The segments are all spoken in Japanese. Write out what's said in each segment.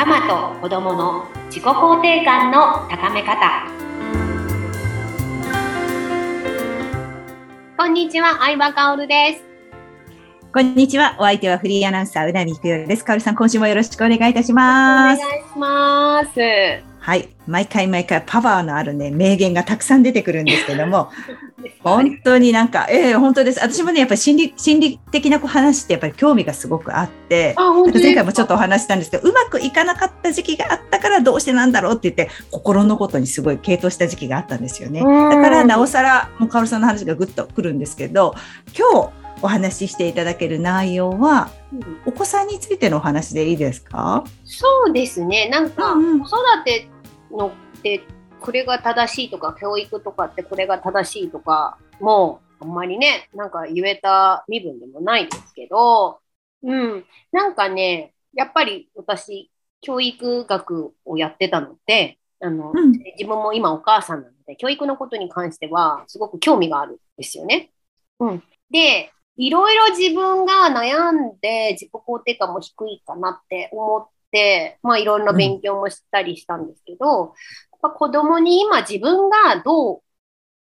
ママと子供の自己肯定感の高め方こんにちは相葉香織ですこんにちは。お相手はフリーアナウンサー、うなみくよです。かおるさん、今週もよろしくお願いいたします。お願いします。はい。毎回毎回パワーのあるね、名言がたくさん出てくるんですけども、本当になんか、ええー、本当です。私もね、やっぱり心理、心理的な話ってやっぱり興味がすごくあって、前回もちょっとお話したんですけど、うまくいかなかった時期があったからどうしてなんだろうって言って、心のことにすごい傾倒した時期があったんですよね。だからなおさら、もうカオルさんの話がぐっとくるんですけど、今日、お話ししていただける内容は、うん、お子さんについてのお話でいいですか？そうですね。なんか、子育てのってこれが正しいとか、教育とかってこれが正しいとか、もうあんまりね、なんか言えた身分でもないですけど、うん。なんかね、やっぱり私、教育学をやってたので、あの、うん、自分も今お母さんなので、教育のことに関してはすごく興味があるんですよね。うん。で、いろいろ自分が悩んで自己肯定感も低いかなって思って、まあいろんな勉強もしたりしたんですけど、うん、子供に今自分がどう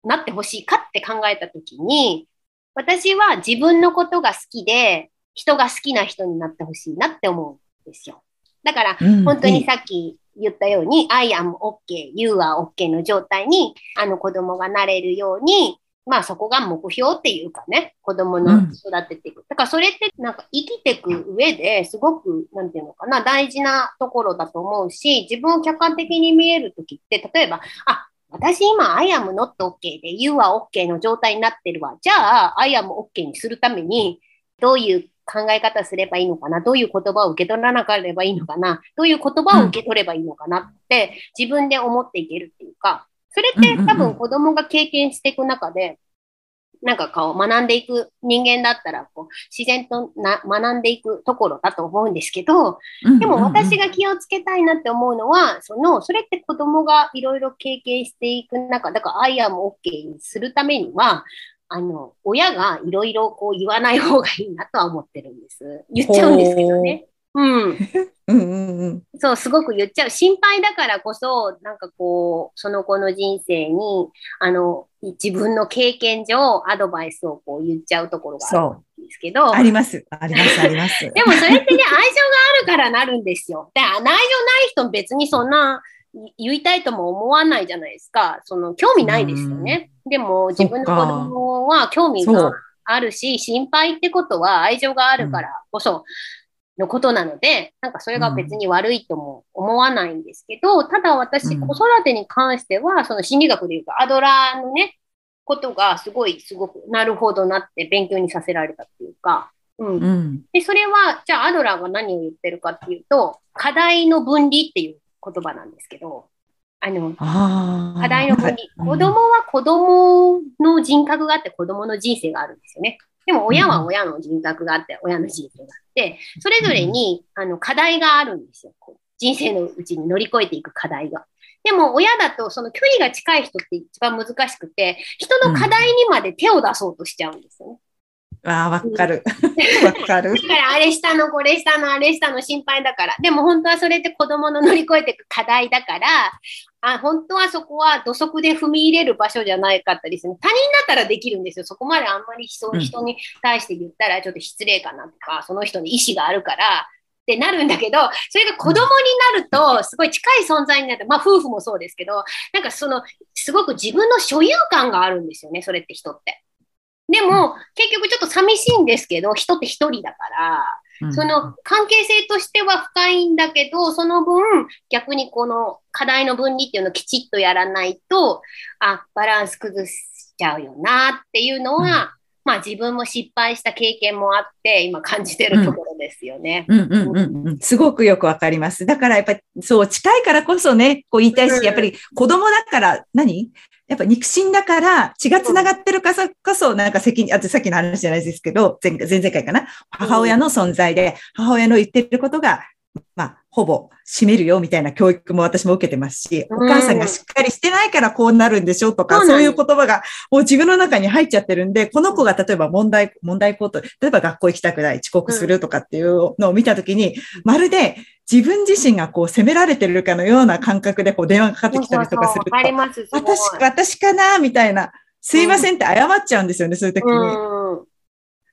なってほしいかって考えたときに、私は自分のことが好きで、人が好きな人になってほしいなって思うんですよ。だから、本当にさっき言ったように、うん、I am OK, you are OK の状態に、あの子供がなれるように、まあそこが目標っていうかね、子供の育てていく。うん、だからそれってなんか生きていく上ですごく、なんていうのかな、大事なところだと思うし、自分を客観的に見えるときって、例えば、あ、私今 I am not OK で You are OK の状態になってるわ。じゃあ I am OK にするためにどういう考え方すればいいのかなどういう言葉を受け取らなければいいのかなどういう言葉を受け取ればいいのかなって自分で思っていけるっていうか、それって多分子供が経験していく中で、なんかこう学んでいく人間だったらこう自然とな学んでいくところだと思うんですけど、でも私が気をつけたいなって思うのは、その、それって子供がいろいろ経験していく中、だから I am OK にするためには、あの、親がいろいろこう言わない方がいいなとは思ってるんです。言っちゃうんですけどね。うん。うんうんうん、そう、すごく言っちゃう。心配だからこそ、なんかこう、その子の人生に、あの、自分の経験上、アドバイスをこう言っちゃうところがあるんですけど。あります。あります、あります。でもそれってね、愛情があるからなるんですよ。で、愛情ない人別にそんな、言いたいとも思わないじゃないですか。その、興味ないですよね。でも、自分の子供は興味があるし、心配ってことは愛情があるからこそ、のことなので、なんかそれが別に悪いとも思わないんですけど、うん、ただ私、子育てに関しては、その心理学でいうと、アドラーのね、ことがすごい、すごくなるほどなって勉強にさせられたっていうか、うん。うん、で、それは、じゃあアドラーが何を言ってるかっていうと、課題の分離っていう言葉なんですけど、あの、あ課題の分離。子供は子供の人格があって子供の人生があるんですよね。でも親は親の人格があって、親の人生があって、それぞれにあの課題があるんですよ。人生のうちに乗り越えていく課題が。でも親だとその距離が近い人って一番難しくて、人の課題にまで手を出そうとしちゃうんですよね。ああ、わかる。わかる。だからあれしたの、これしたの、あれしたの心配だから。でも本当はそれって子供の乗り越えていく課題だから、あ本当はそこは土足で踏み入れる場所じゃないかったりする。他人だったらできるんですよ。そこまであんまり人,、人に対して言ったらちょっと失礼かなとか、その人に意思があるから、ってなるんだけど、それが子供になると、すごい近い存在になって、まあ夫婦もそうですけど、なんかその、すごく自分の所有感があるんですよね、それって人って。でも、結局ちょっと寂しいんですけど、人って一人だから、その関係性としては深いんだけど、その分、逆にこの課題の分離っていうのをきちっとやらないと、あ、バランス崩しちゃうよなっていうのは、まあ自分も失敗した経験もあって、今感じてるところですよね。うん、うん、うんうん。うんすごくよくわかります。だからやっぱりそう近いからこそね、こう言いたいし、やっぱり子供だから何？やっぱ肉親だから血が繋がってるからこそ、なんか責任、あとさっきの話じゃないですけど、前前々回かな。母親の存在で、母親の言ってることがまあ、ほぼ閉めるよみたいな教育も私も受けてますし、お母さんがしっかりしてないからこうなるんでしょとか、そういう言葉がもう自分の中に入っちゃってるんで、この子が例えば問題、問題行動、例えば学校行きたくない、遅刻するとかっていうのを見たときに、まるで自分自身がこう責められてるかのような感覚でこう電話がかかってきたりとかすると、私、私かなみたいな、すいませんって謝っちゃうんですよね、そういう時に。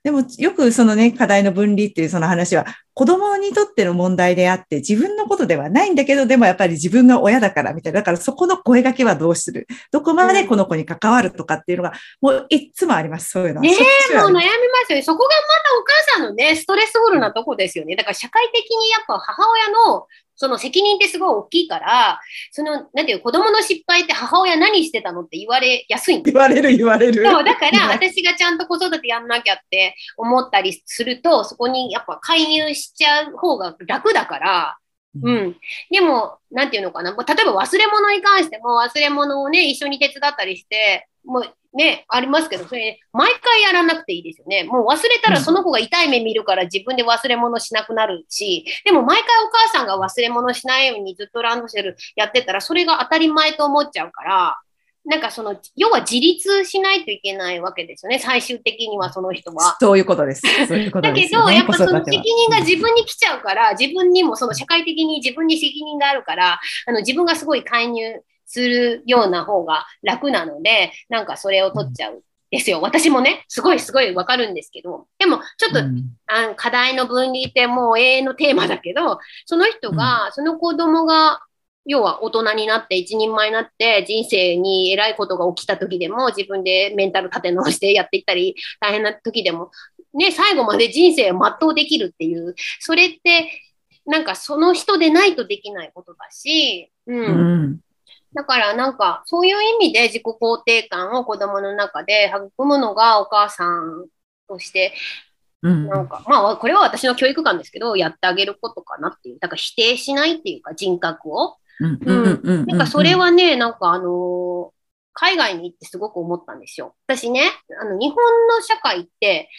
でもよくそのね、課題の分離っていうその話は、子供にとっての問題であって、自分のことではないんだけど、でもやっぱり自分が親だからみたいな。だからそこの声掛けはどうする？どこまでこの子に関わるとかっていうのが、もういつもあります、そういうのねえ、もう悩みますよね。そこがまたお母さんのね、ストレスフルなとこですよね。だから社会的にやっぱ母親のその責任ってすごい大きいから、その、なんていう、子供の失敗って母親何してたのって言われやすいん言われる言われる。そう、だから私がちゃんと子育てやんなきゃって思ったりすると、そこにやっぱ介入しちゃう方が楽だから、うん。でも、なんていうのかな。例えば忘れ物に関しても、忘れ物をね、一緒に手伝ったりして、もうね、ありますけど、それ、毎回やらなくていいですよね。もう忘れたらその子が痛い目見るから自分で忘れ物しなくなるし、でも毎回お母さんが忘れ物しないようにずっとランドセルやってたら、それが当たり前と思っちゃうから、なんかその、要は自立しないといけないわけですよね、最終的にはその人は。そういうことです。そういうことです、ね、だけど、やっぱその責任が自分に来ちゃうから、自分にもその社会的に自分に責任があるから、あの自分がすごい介入するような方が楽なので、なんかそれを取っちゃう。ですよ。私もね、すごいすごいわかるんですけど、でもちょっと、うん、あ課題の分離ってもう永遠のテーマだけど、その人が、うん、その子供が、要は大人になって一人前になって人生に偉いことが起きた時でも自分でメンタル立て直してやっていったり大変な時でもね、最後まで人生を全うできるっていう、それってなんかその人でないとできないことだし、うん、うんだからなんか、そういう意味で自己肯定感を子供の中で育むのがお母さんとして、なんか、まあ、これは私の教育観ですけど、やってあげることかなっていう。だから否定しないっていうか、人格を。うん。なんかそれはね、なんかあのー、海外に行ってすごく思ったんですよ。私ね、あの、日本の社会って、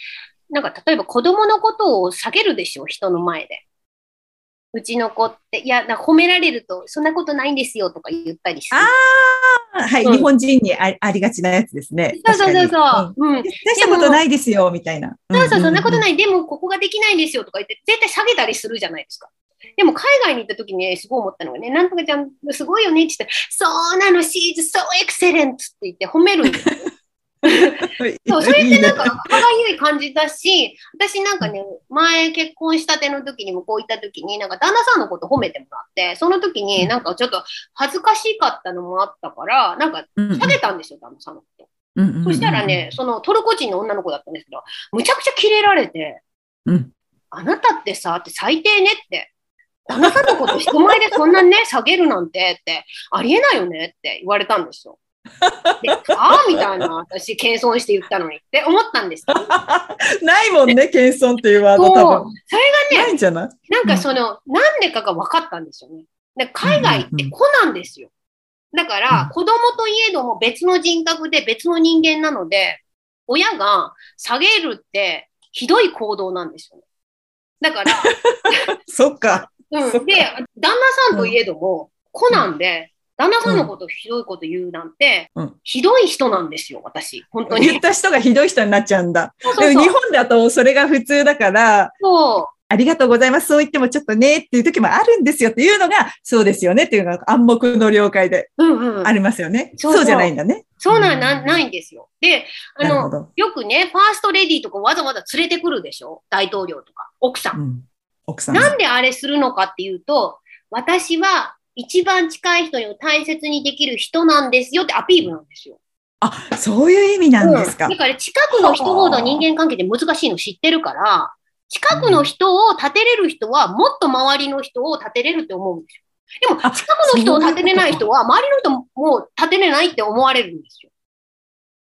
なんか例えば子供のことを下げるでしょ、人の前で。うちの子って、いや、褒められると、そんなことないんですよとか言ったりして。ああ、はい、うん、日本人にありがちなやつですね。そうそうそうそう。うん。大したことないですよ、みたいな。そうそう、そんなことない。でも、ここができないんですよとか言って、絶対下げたりするじゃないですか。でも海外に行った時に、ね、すごい思ったのがね、なんとかちゃん、すごいよねって言って、そうなの、she's so excellent って言って褒めるんですよ。そう、それってなんか、歯がゆい感じだし、私なんかね、前結婚したての時にもこういった時に、なんか旦那さんのこと褒めてもらって、その時になんかちょっと恥ずかしかったのもあったから、なんか下げたんですよ、旦那さんのこと。そしたらね、そのトルコ人の女の子だったんですけど、むちゃくちゃキレられて、うん、あなたってさ、って最低ねって。旦那さんのこと人前でそんなね、下げるなんてって、ありえないよねって言われたんですよ。でああみたいな、私、謙遜して言ったのにって思ったんです ないもんね、謙遜っていうワード多分。それがね、ないんじゃない？なんかその、うん、なんでかが分かったんですよね。で海外って子なんですよ。だから、子供といえども別の人格で別の人間なので、親が下げるってひどい行動なんですよね。だから、そっか。うん。で、旦那さんといえども、子なんで、旦那さんのことひどいこと言うなんて、うん、ひどい人なんですよ、私。本当に。言った人がひどい人になっちゃうんだ。そうそうそうでも日本だとそれが普通だから、そう。ありがとうございます。そう言ってもちょっとねっていう時もあるんですよっていうのが、そうですよねっていうのが暗黙の了解でありますよね。うんうん、そうじゃないんだね。そうなんな、ないんですよ。で、あの、よくね、ファーストレディーとかわざわざ連れてくるでしょ？大統領とか、奥さん。うん、奥さん。なんであれするのかっていうと、私は一番近い人に大切にできる人なんですよってアピールなんですよ。あ、そういう意味なんですか。うん、だから近くの人ほど人間関係で難しいの知ってるから、近くの人を立てれる人はもっと周りの人を立てれるって思うんですよ。でも、近くの人を立てれない人は、周りの人も立てれないって思われるんですよ。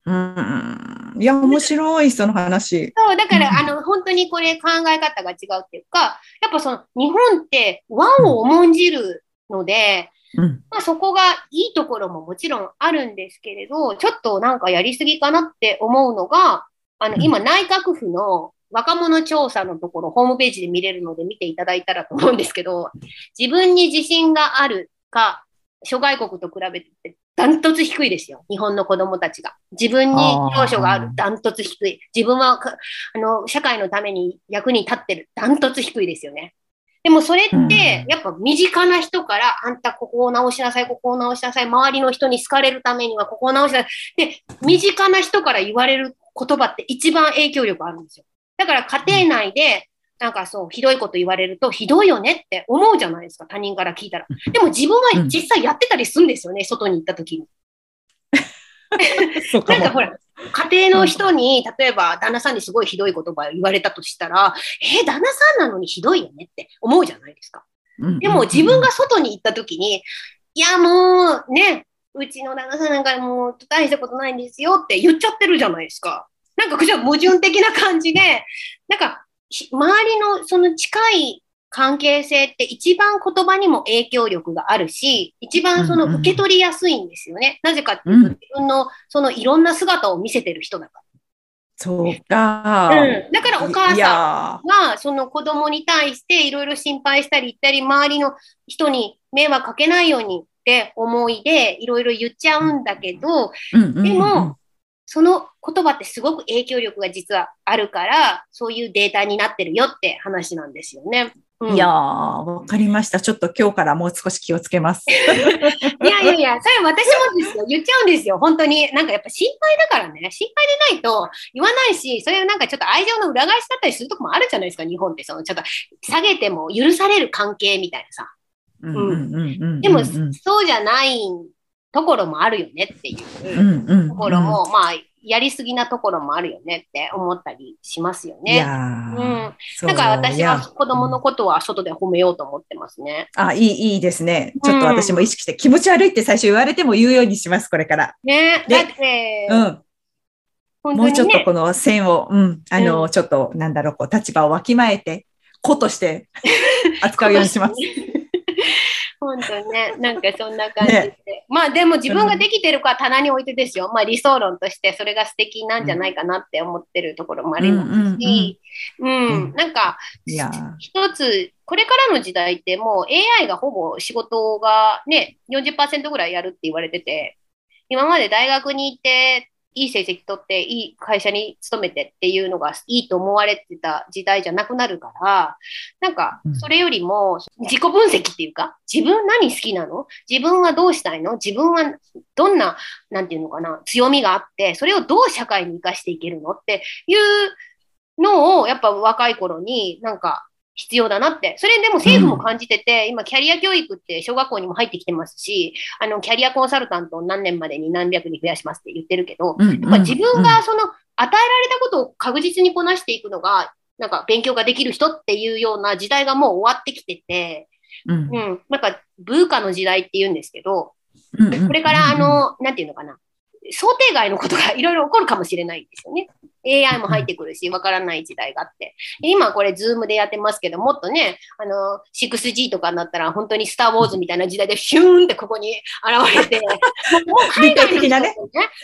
うん。いや、面白い、その話。そう、だから、あの、本当にこれ考え方が違うっていうか、やっぱその、日本って和を重んじるので、うん、まあ、そこがいいところももちろんあるんですけれど、ちょっとなんかやりすぎかなって思うのが、あの、今内閣府の若者調査のところ、ホームページで見れるので見ていただいたらと思うんですけど、自分に自信があるか、諸外国と比べてダントツ低いですよ。日本の子供たちが。自分に長所がある。ダントツ低い。自分はあの社会のために役に立ってる。ダントツ低いですよね。でもそれって、やっぱ身近な人から、あんたここを直しなさい、ここを直しなさい、周りの人に好かれるためにはここを直しなさい。で、身近な人から言われる言葉って一番影響力あるんですよ。だから家庭内で、なんかそう、ひどいこと言われると、ひどいよねって思うじゃないですか、他人から聞いたら。でも自分は実際やってたりするんですよね、うん、外に行った時に。なんかほら、家庭の人に、例えば旦那さんにすごいひどい言葉言われたとしたら、えー、旦那さんなのにひどいよねって思うじゃないですか。でも自分が外に行った時に、いやもうね、うちの旦那さんなんかもう大したことないんですよって言っちゃってるじゃないですか。なんかじゃ矛盾的な感じで、なんか周りのその近い関係性って一番言葉にも影響力があるし、一番その受け取りやすいんですよね。なぜかっていうと、自分のそのいろんな姿を見せてる人だから。そうか、うん。だからお母さんがその子供に対していろいろ心配したり言ったり、周りの人に迷惑かけないようにって思いでいろいろ言っちゃうんだけど、でも、その言葉ってすごく影響力が実はあるから、そういうデータになってるよって話なんですよね。うん、いやー、わかりました。ちょっと今日からもう少し気をつけます。いやいやいや、それ私もですよ。言っちゃうんですよ。本当に。なんかやっぱ心配だからね。心配でないと言わないし、それなんかちょっと愛情の裏返しだったりするとこもあるじゃないですか、日本って。そのちょっと下げても許される関係みたいなさ。うん。でも、そうじゃないところもあるよねっていうところも、まあ、やりすぎなところもあるよねって思ったりしますよね。うん。だから私は子供のことは外で褒めようと思ってますね。あ、いい、いいですね。ちょっと私も意識して、うん、気持ち悪いって最初言われても言うようにします、これから。ね。だって、うん。ね、もうちょっとこの線を、うん、あの、うん、ちょっと、なんだろう、こう、立場をわきまえて、子として扱うようにします。本当にね、なんかそんな感じで。ね、まあでも自分ができてるか棚に置いてですよ。まあ理想論としてそれが素敵なんじゃないかなって思ってるところもありますし、うん、なんか、一つ、これからの時代ってもう AI がほぼ仕事がね、40%ぐらいやるって言われてて、今まで大学に行っていい成績取っていい会社に勤めてっていうのがいいと思われてた時代じゃなくなるから、なんかそれよりも自己分析っていうか、自分何好きなの？自分はどうしたいの？自分はどんな、なんていうのかな、強みがあって、それをどう社会に生かしていけるの？っていうのをやっぱ若い頃になんか必要だなって。それでも政府も感じてて、うん、今、キャリア教育って小学校にも入ってきてますし、あの、キャリアコンサルタントを何年までに何百に増やしますって言ってるけど、うん、やっぱ自分がその、与えられたことを確実にこなしていくのが、なんか勉強ができる人っていうような時代がもう終わってきてて、うん、うん、なんか、ブーカの時代って言うんですけど、これからあの、なんていうのかな、想定外のことがいろいろ起こるかもしれないんですよね。AI も入ってくるし、わからない時代があって。今これ、ズームでやってますけど、もっとね、あの、6G とかになったら、本当にスター・ウォーズみたいな時代で、シューンってここに現れて、もう海外的なね、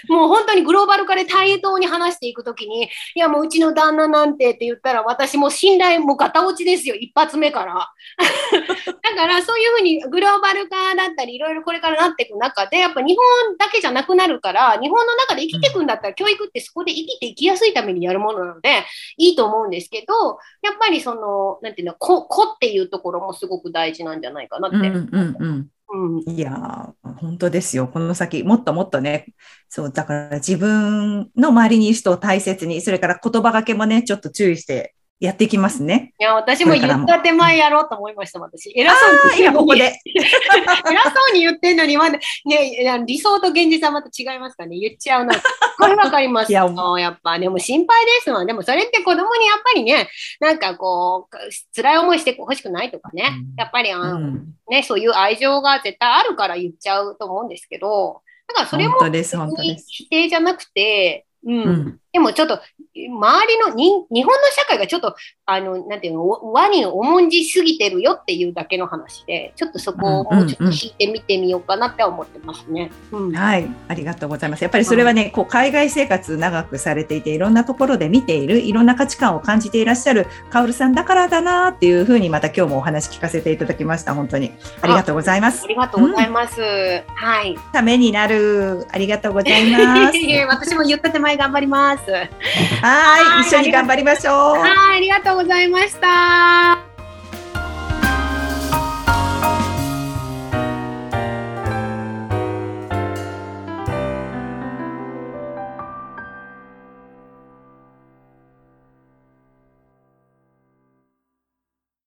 もう本当にグローバル化で対等に話していくときに、いや、もううちの旦那なんてって言ったら、私も信頼もガタ落ちですよ、一発目から。だから、そういうふうにグローバル化だったり、いろいろこれからなっていく中で、やっぱ日本だけじゃなくなるから、日本の中で生きていくんだったら、教育ってそこで生きていきやすいためにやるものなので、いいと思うんですけど、やっぱりその、なんていうの、こ、こっていうところもすごく大事なんじゃないかなって。うんうんうんうん、いや本当ですよ。この先、もっともっとね、そう、だから自分の周りにいる人を大切に、それから言葉がけもね、ちょっと注意してやっていきますね。いや、私も言った手前やろうと思いました、私。偉そうに。今ここで。偉そうに言ってんのに、まだ、ね、理想と現実はまた違いますかね。言っちゃうな。これわかります。ややっぱ、でも心配ですわ。でもそれって子供にやっぱりね、なんかこう、辛い思いしてほしくないとかね。うん、やっぱり、あの、うん、ね、そういう愛情が絶対あるから言っちゃうと思うんですけど、だからそれも否定じゃなくて、うん、うんでもちょっと、周りのに、日本の社会がちょっと、あの、なんていうの、和に重んじすぎてるよっていうだけの話で、ちょっとそこをもうちょっと聞いてみてみようかなって思ってますね。うんうん、はい、ありがとうございます。やっぱりそれはね、こう、海外生活長くされていて、いろんなところで見ている、いろんな価値観を感じていらっしゃる、カオルさんだからだなっていうふうに、また今日もお話聞かせていただきました。本当に。ありがとうございます。ありがとうございます。うん、はい。ためになる。ありがとうございます。私も言った手前頑張ります。はい、一緒に頑張りましょう。はい、ありがとうございました。